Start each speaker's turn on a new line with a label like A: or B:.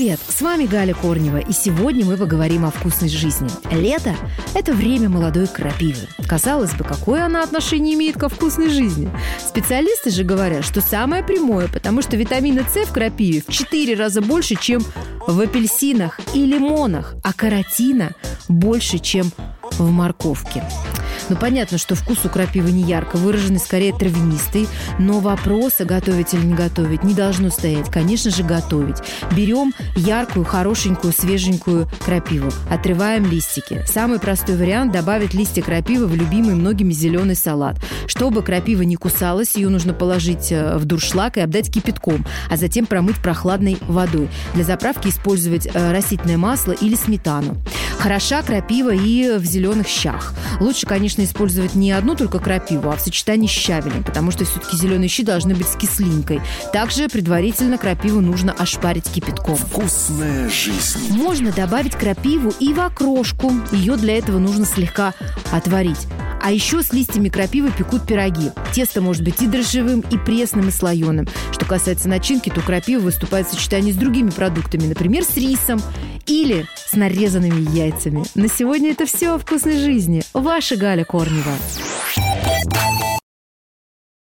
A: С вами Галя Корнева, и сегодня мы поговорим о вкусной жизни. Лето – это время молодой крапивы. Казалось бы, какое она отношение имеет ко вкусной жизни? Специалисты же говорят, что самое прямое, потому что витамина С в крапиве в 4 раза больше, чем в апельсинах и лимонах, а каротина больше, чем в морковке. Ну, понятно, что вкус у крапивы не ярко выраженный, скорее травянистый, но вопроса, готовить или не готовить, не должно стоять. Конечно же, готовить. Берем яркую, хорошенькую, свеженькую крапиву, отрываем листики. Самый простой вариант – добавить листья крапивы в любимый многими зеленый салат. Чтобы крапива не кусалась, ее нужно положить э, в дуршлаг и обдать кипятком, а затем промыть прохладной водой. Для заправки использовать э, растительное масло или сметану. Хороша крапива и в зеленых щах. Лучше, конечно, использовать не одну только крапиву, а в сочетании с щавелем, потому что все-таки зеленые щи должны быть с кислинкой. Также предварительно крапиву нужно ошпарить кипятком.
B: Вкусная жизнь.
A: Можно добавить крапиву и в окрошку. Ее для этого нужно слегка отварить. А еще с листьями крапивы пекут пироги. Тесто может быть и дрожжевым, и пресным, и слоеным. Что касается начинки, то крапива выступает в сочетании с другими продуктами, например, с рисом или с нарезанными яйцами. На сегодня это все о вкусной жизни. Ваша Галя Корнева.